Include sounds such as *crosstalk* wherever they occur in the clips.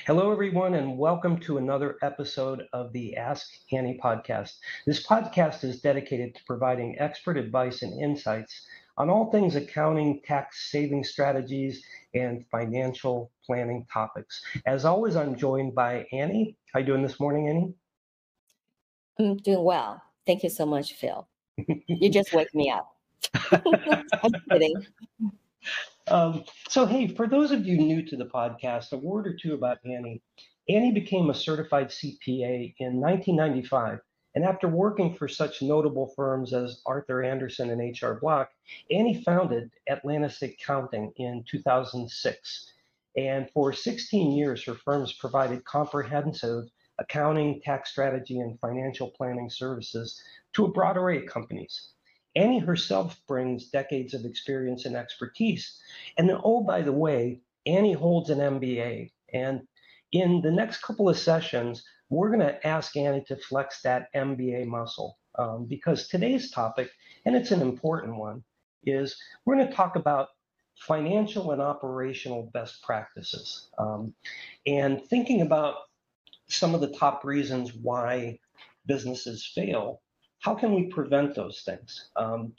Hello, everyone, and welcome to another episode of the Ask Annie podcast. This podcast is dedicated to providing expert advice and insights on all things accounting, tax saving strategies, and financial planning topics. As always, I'm joined by Annie. How are you doing this morning, Annie? I'm doing well. Thank you so much, Phil. you just *laughs* wake me up. *laughs* I'm kidding. Um, so, hey, for those of you new to the podcast, a word or two about Annie. Annie became a certified CPA in 1995. And after working for such notable firms as Arthur Andersen and H&R Block, Annie founded Atlantis Accounting in 2006. And for 16 years, her firms provided comprehensive accounting, tax strategy, and financial planning services to a broad array of companies. Annie herself brings decades of experience and expertise. And then, oh, by the way, Annie holds an MBA. And in the next couple of sessions, we're going to ask Annie to flex that MBA muscle um, because today's topic, and it's an important one, is we're going to talk about financial and operational best practices um, and thinking about some of the top reasons why businesses fail how can we prevent those things? Um,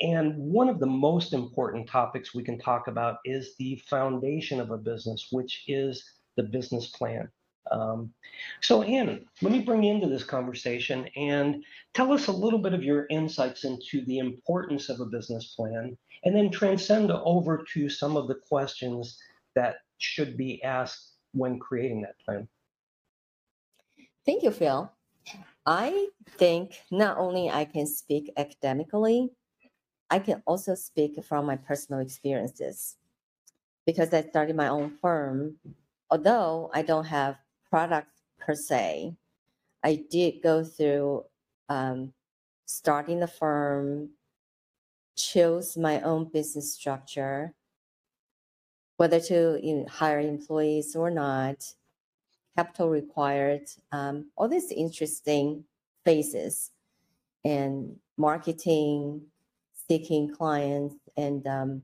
and one of the most important topics we can talk about is the foundation of a business, which is the business plan. Um, so, Anne, let me bring you into this conversation and tell us a little bit of your insights into the importance of a business plan, and then transcend over to some of the questions that should be asked when creating that plan. Thank you, Phil. I think not only I can speak academically, I can also speak from my personal experiences because I started my own firm. Although I don't have products per se, I did go through um, starting the firm, chose my own business structure, whether to you know, hire employees or not, capital required, um, all these interesting phases and marketing, seeking clients, and um,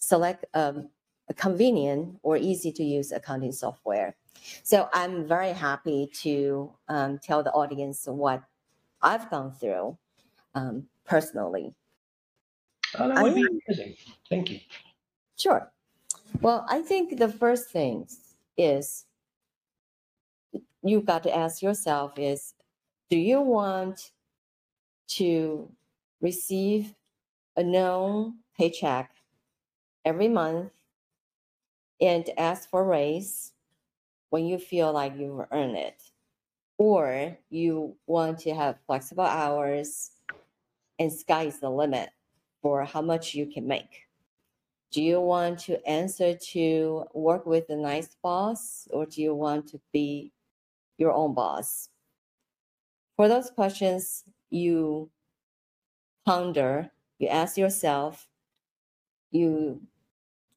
select um, a convenient or easy to use accounting software. So I'm very happy to um, tell the audience what I've gone through um, personally. Oh, that would I, be amazing. Thank you. Sure. Well, I think the first thing is you got to ask yourself is do you want to receive a known paycheck every month and ask for raise when you feel like you've earned it? Or you want to have flexible hours and sky's the limit for how much you can make? Do you want to answer to work with a nice boss or do you want to be your own boss? For those questions, you ponder, you ask yourself, you,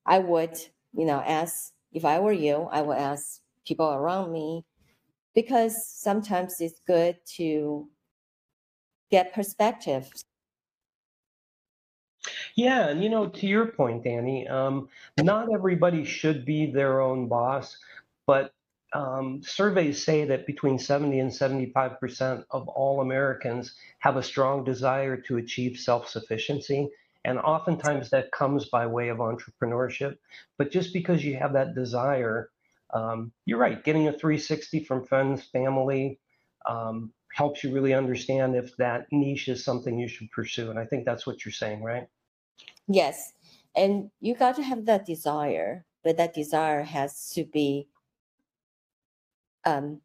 I would, you know, ask, if I were you, I would ask people around me because sometimes it's good to get perspective. Yeah, and you know, to your point, Annie, um, not everybody should be their own boss, but um, surveys say that between 70 and 75 percent of all Americans have a strong desire to achieve self-sufficiency. And oftentimes that comes by way of entrepreneurship. But just because you have that desire, um, you're right, getting a 360 from friends, family, um, helps you really understand if that niche is something you should pursue. And I think that's what you're saying, right? Yes. And you got to have that desire, but that desire has to be um,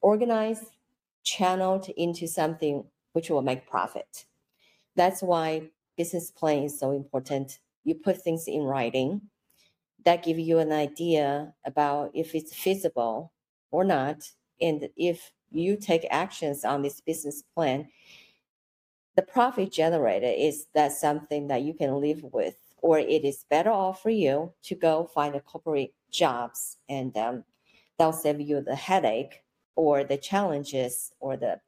organized, channeled into something which will make profit. That's why business plan is so important. You put things in writing that give you an idea about if it's feasible or not, and if you take actions on this business plan, the profit generated is that something that you can live with, or it is better off for you to go find a corporate jobs and um, they'll save you the headache or the challenges or the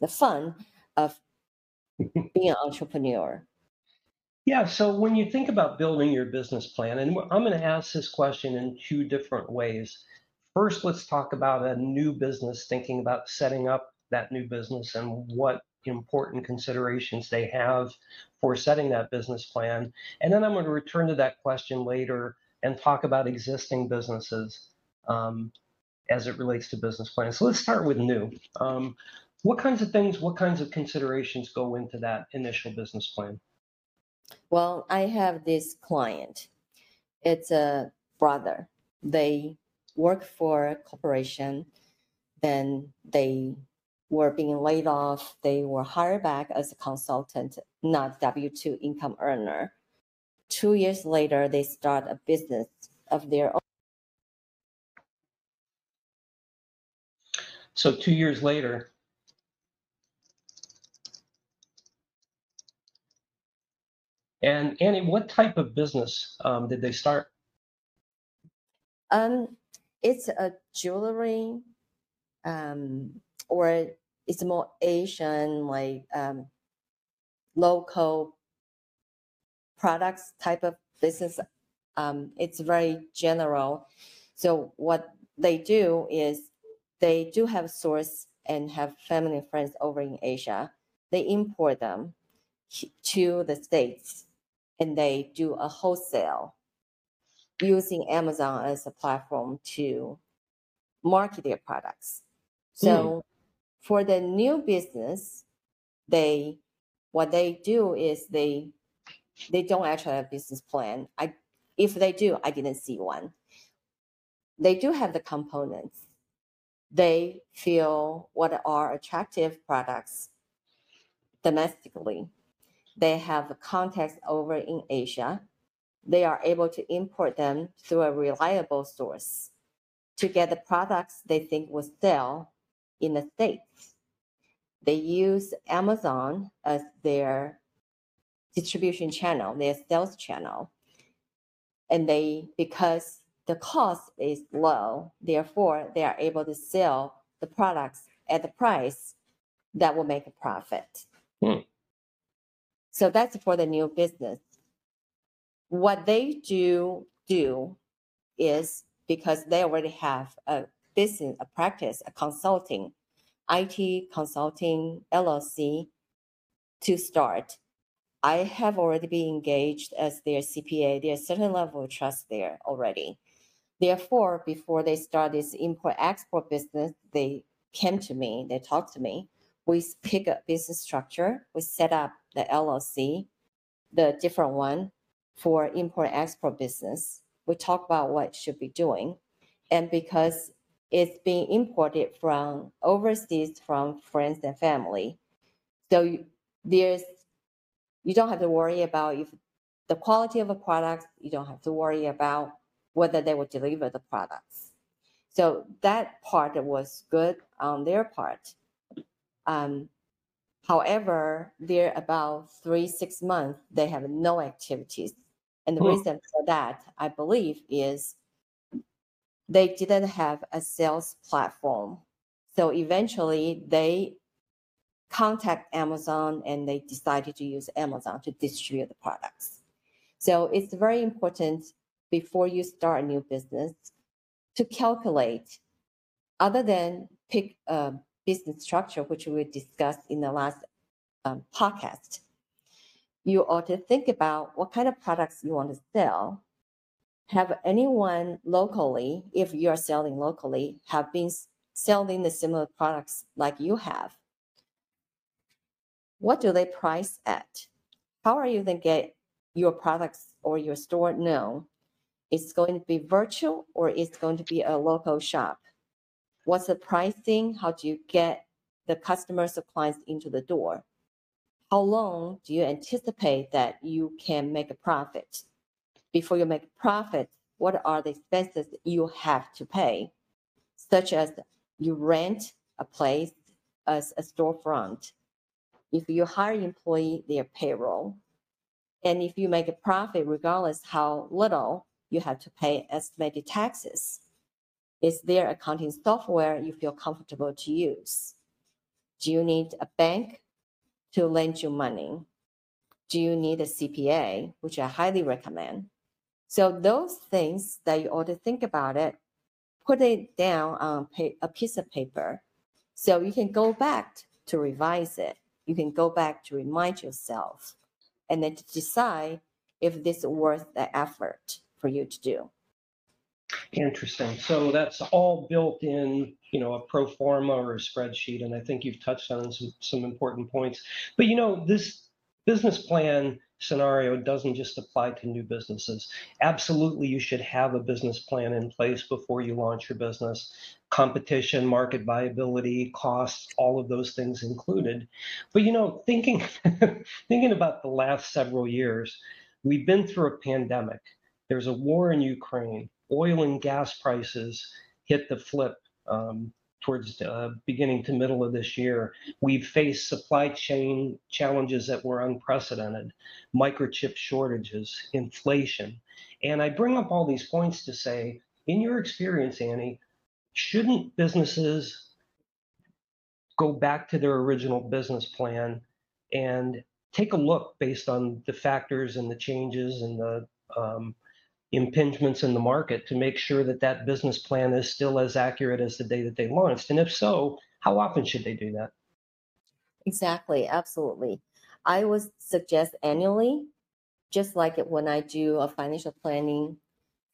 the fun of *laughs* being an entrepreneur. Yeah, so when you think about building your business plan, and I'm going to ask this question in two different ways. First, let's talk about a new business, thinking about setting up that new business and what important considerations they have for setting that business plan. And then I'm going to return to that question later and talk about existing businesses um, as it relates to business plans. So let's start with new. Um, what kinds of things, what kinds of considerations go into that initial business plan? Well, I have this client. It's a brother. They work for a corporation. Then they were being laid off. They were hired back as a consultant, not W 2 income earner. Two years later, they start a business of their own. So, two years later, and Annie, what type of business um, did they start? Um, it's a jewelry um, or it's more Asian, like um, local products type of business. Um, it's very general. So what they do is they do have source and have family and friends over in Asia. They import them to the States and they do a wholesale using Amazon as a platform to market their products. So mm. for the new business, they what they do is they they don't actually have a business plan. I if they do, I didn't see one. They do have the components. They feel what are attractive products domestically. They have contacts over in Asia. They are able to import them through a reliable source to get the products they think will sell in the States. They use Amazon as their distribution channel, their sales channel. And they, because the cost is low, therefore they are able to sell the products at the price that will make a profit. Hmm. So that's for the new business. What they do do is because they already have a business, a practice, a consulting, IT consulting LLC to start. I have already been engaged as their CPA. There's a certain level of trust there already. Therefore, before they start this import export business, they came to me, they talked to me. We pick a business structure, we set up the LLC, the different one for import export business. We talk about what should be doing. And because it's being imported from overseas from friends and family. So there's you don't have to worry about if the quality of a product, you don't have to worry about whether they will deliver the products. So that part was good on their part. Um, however, they're about three, six months, they have no activities. And the hmm. reason for that, I believe, is they didn't have a sales platform. So eventually they contact Amazon and they decided to use Amazon to distribute the products. So it's very important before you start a new business to calculate, other than pick a business structure, which we discussed in the last um, podcast, you ought to think about what kind of products you want to sell have anyone locally, if you are selling locally, have been selling the similar products like you have? What do they price at? How are you going to get your products or your store known? It's going to be virtual or it's going to be a local shop? What's the pricing? How do you get the customers or clients into the door? How long do you anticipate that you can make a profit? before you make a profit, what are the expenses you have to pay, such as you rent a place as a storefront. If you hire an employee, their payroll. And if you make a profit, regardless how little, you have to pay estimated taxes. Is there accounting software you feel comfortable to use? Do you need a bank to lend you money? do you need a CPA, which I highly recommend. So those things that you ought to think about it, put it down on a piece of paper, so you can go back to revise it. You can go back to remind yourself, and then to decide if this is worth the effort for you to do. Interesting. So that's all built in, you know, a pro forma or a spreadsheet, and I think you've touched on some some important points. But you know, this business plan scenario doesn't just apply to new businesses. Absolutely, you should have a business plan in place before you launch your business. Competition, market viability, costs, all of those things included. But you know, thinking *laughs* thinking about the last several years, we've been through a pandemic. There's a war in Ukraine oil and gas prices hit the flip um, towards uh, beginning to middle of this year. We've faced supply chain challenges that were unprecedented, microchip shortages, inflation. And I bring up all these points to say, in your experience, Annie, shouldn't businesses go back to their original business plan and take a look based on the factors and the changes and the um, impingements in the market to make sure that that business plan is still as accurate as the day that they launched? And if so, how often should they do that? Exactly, absolutely. I would suggest annually, just like when I do a financial planning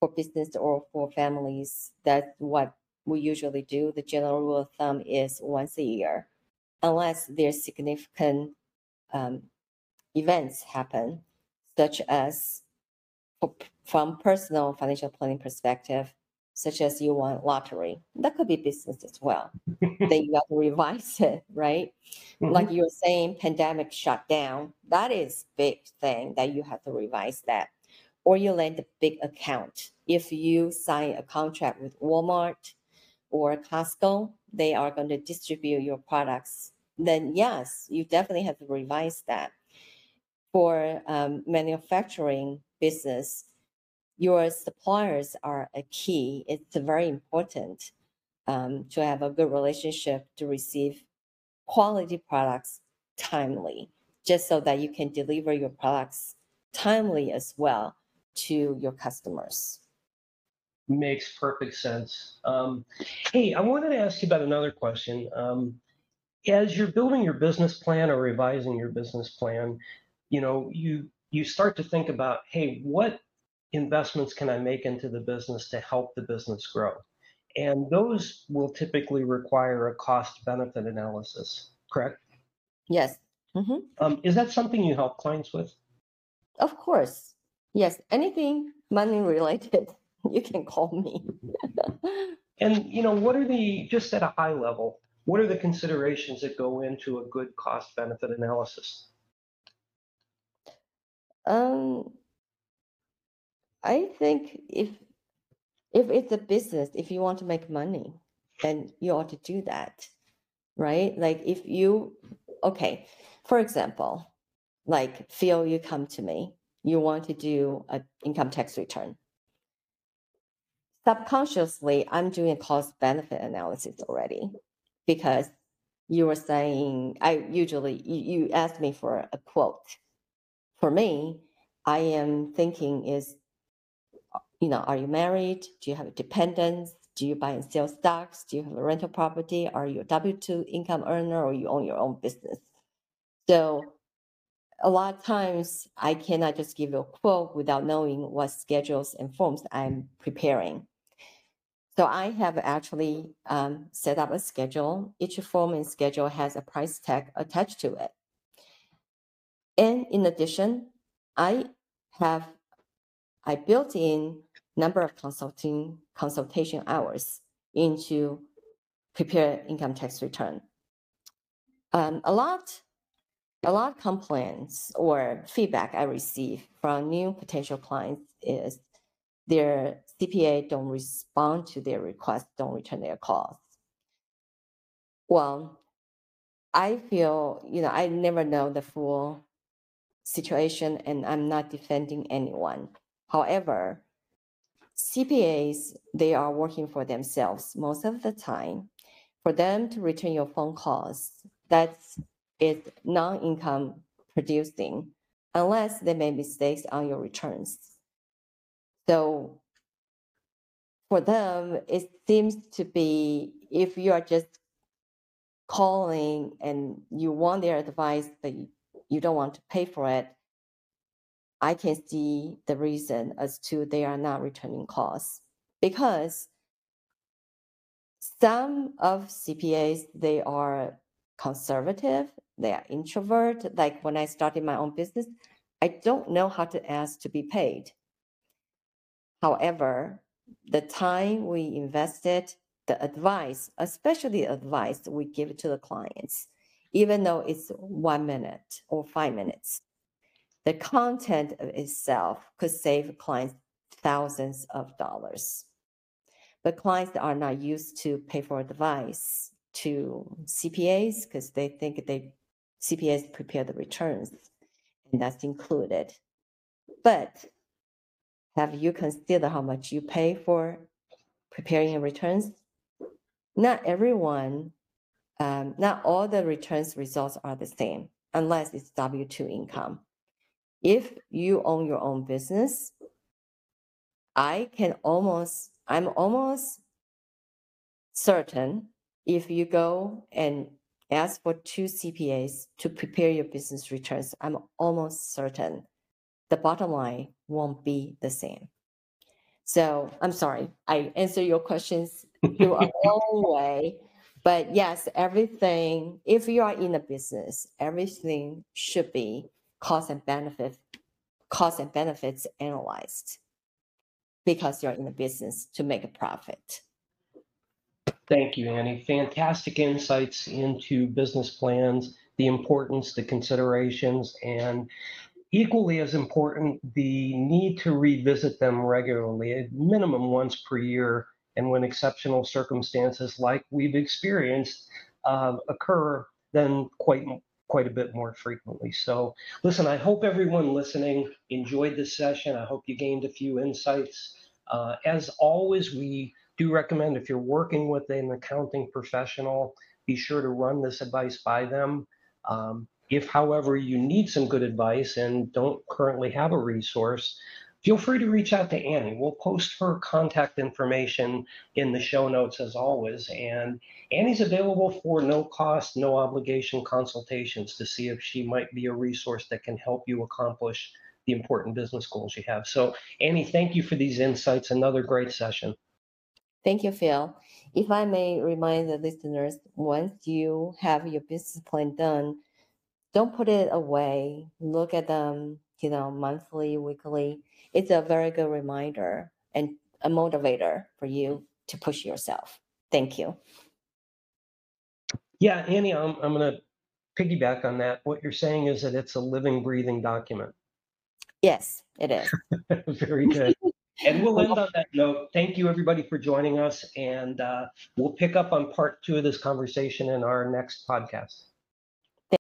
for business or for families. That's what we usually do. The general rule of thumb is once a year, unless there's significant um, events happen, such as from personal financial planning perspective, such as you want lottery, that could be business as well. *laughs* then you have to revise *laughs* it, right? Mm-hmm. Like you were saying, pandemic shut down. That is big thing that you have to revise that. Or you land a big account. If you sign a contract with Walmart or Costco, they are going to distribute your products. Then yes, you definitely have to revise that. For um, manufacturing business, your suppliers are a key. It's very important um, to have a good relationship to receive quality products timely, just so that you can deliver your products timely as well to your customers. Makes perfect sense. Um, hey, I wanted to ask you about another question. Um, as you're building your business plan or revising your business plan, you know, you you start to think about, hey, what investments can I make into the business to help the business grow? And those will typically require a cost benefit analysis, correct? Yes. Mm-hmm. Um, is that something you help clients with? Of course. Yes. Anything money related, *laughs* you can call me. *laughs* and, you know, what are the, just at a high level, what are the considerations that go into a good cost benefit analysis? Um, I think if if it's a business, if you want to make money, then you ought to do that, right? Like if you, okay, for example, like Phil, you come to me, you want to do an income tax return. Subconsciously, I'm doing a cost benefit analysis already because you were saying I usually you, you asked me for a quote. For me, I am thinking is you know, are you married? Do you have dependents? Do you buy and sell stocks? Do you have a rental property? Are you a W 2 income earner or you own your own business? So, a lot of times I cannot just give you a quote without knowing what schedules and forms I'm preparing. So, I have actually um, set up a schedule. Each form and schedule has a price tag attached to it. And in addition, I have I built in number of consulting consultation hours into prepare income tax return. Um, a lot, a lot of complaints or feedback I receive from new potential clients is their CPA don't respond to their requests, don't return their calls. Well, I feel, you know, I never know the full situation and I'm not defending anyone. However, CPAs, they are working for themselves most of the time. For them to return your phone calls, that's non-income producing unless they made mistakes on your returns. So for them, it seems to be if you are just calling and you want their advice, but you don't want to pay for it, I can see the reason as to they are not returning calls because some of CPAs they are conservative, they are introvert. Like when I started my own business, I don't know how to ask to be paid. However, the time we invested, the advice, especially advice we give to the clients, even though it's one minute or five minutes, the content of itself could save clients thousands of dollars. But clients are not used to pay for advice to CPAs because they think they CPAs prepare the returns, and that's included. But have you considered how much you pay for preparing returns? Not everyone, um, not all the returns results are the same unless it's W 2 income. If you own your own business, I can almost, I'm almost certain if you go and ask for two CPAs to prepare your business returns, I'm almost certain the bottom line won't be the same. So I'm sorry, I answer your questions *laughs* your own way. But yes, everything, if you are in a business, everything should be cost and benefit, cost and benefits analyzed because you're in a business to make a profit. Thank you, Annie. Fantastic insights into business plans, the importance, the considerations, and equally as important, the need to revisit them regularly, at minimum once per year. And when exceptional circumstances like we've experienced uh, occur, then quite quite a bit more frequently. So, listen, I hope everyone listening enjoyed this session. I hope you gained a few insights. Uh, as always, we do recommend if you're working with an accounting professional, be sure to run this advice by them. Um, if, however, you need some good advice and don't currently have a resource, feel free to reach out to Annie. We'll post her contact information in the show notes as always. And Annie's available for no cost, no obligation consultations to see if she might be a resource that can help you accomplish the important business goals you have. So, Annie, thank you for these insights. Another great session. Thank you, Phil. If I may remind the listeners, once you have your business plan done, don't put it away. Look at them, you know, monthly, weekly. It's a very good reminder and a motivator for you to push yourself. Thank you. Yeah, Annie, I'm, I'm going to piggyback on that. What you're saying is that it's a living, breathing document. Yes, it is. *laughs* Very good. And we'll end on that note. Thank you, everybody, for joining us. And uh, we'll pick up on part two of this conversation in our next podcast.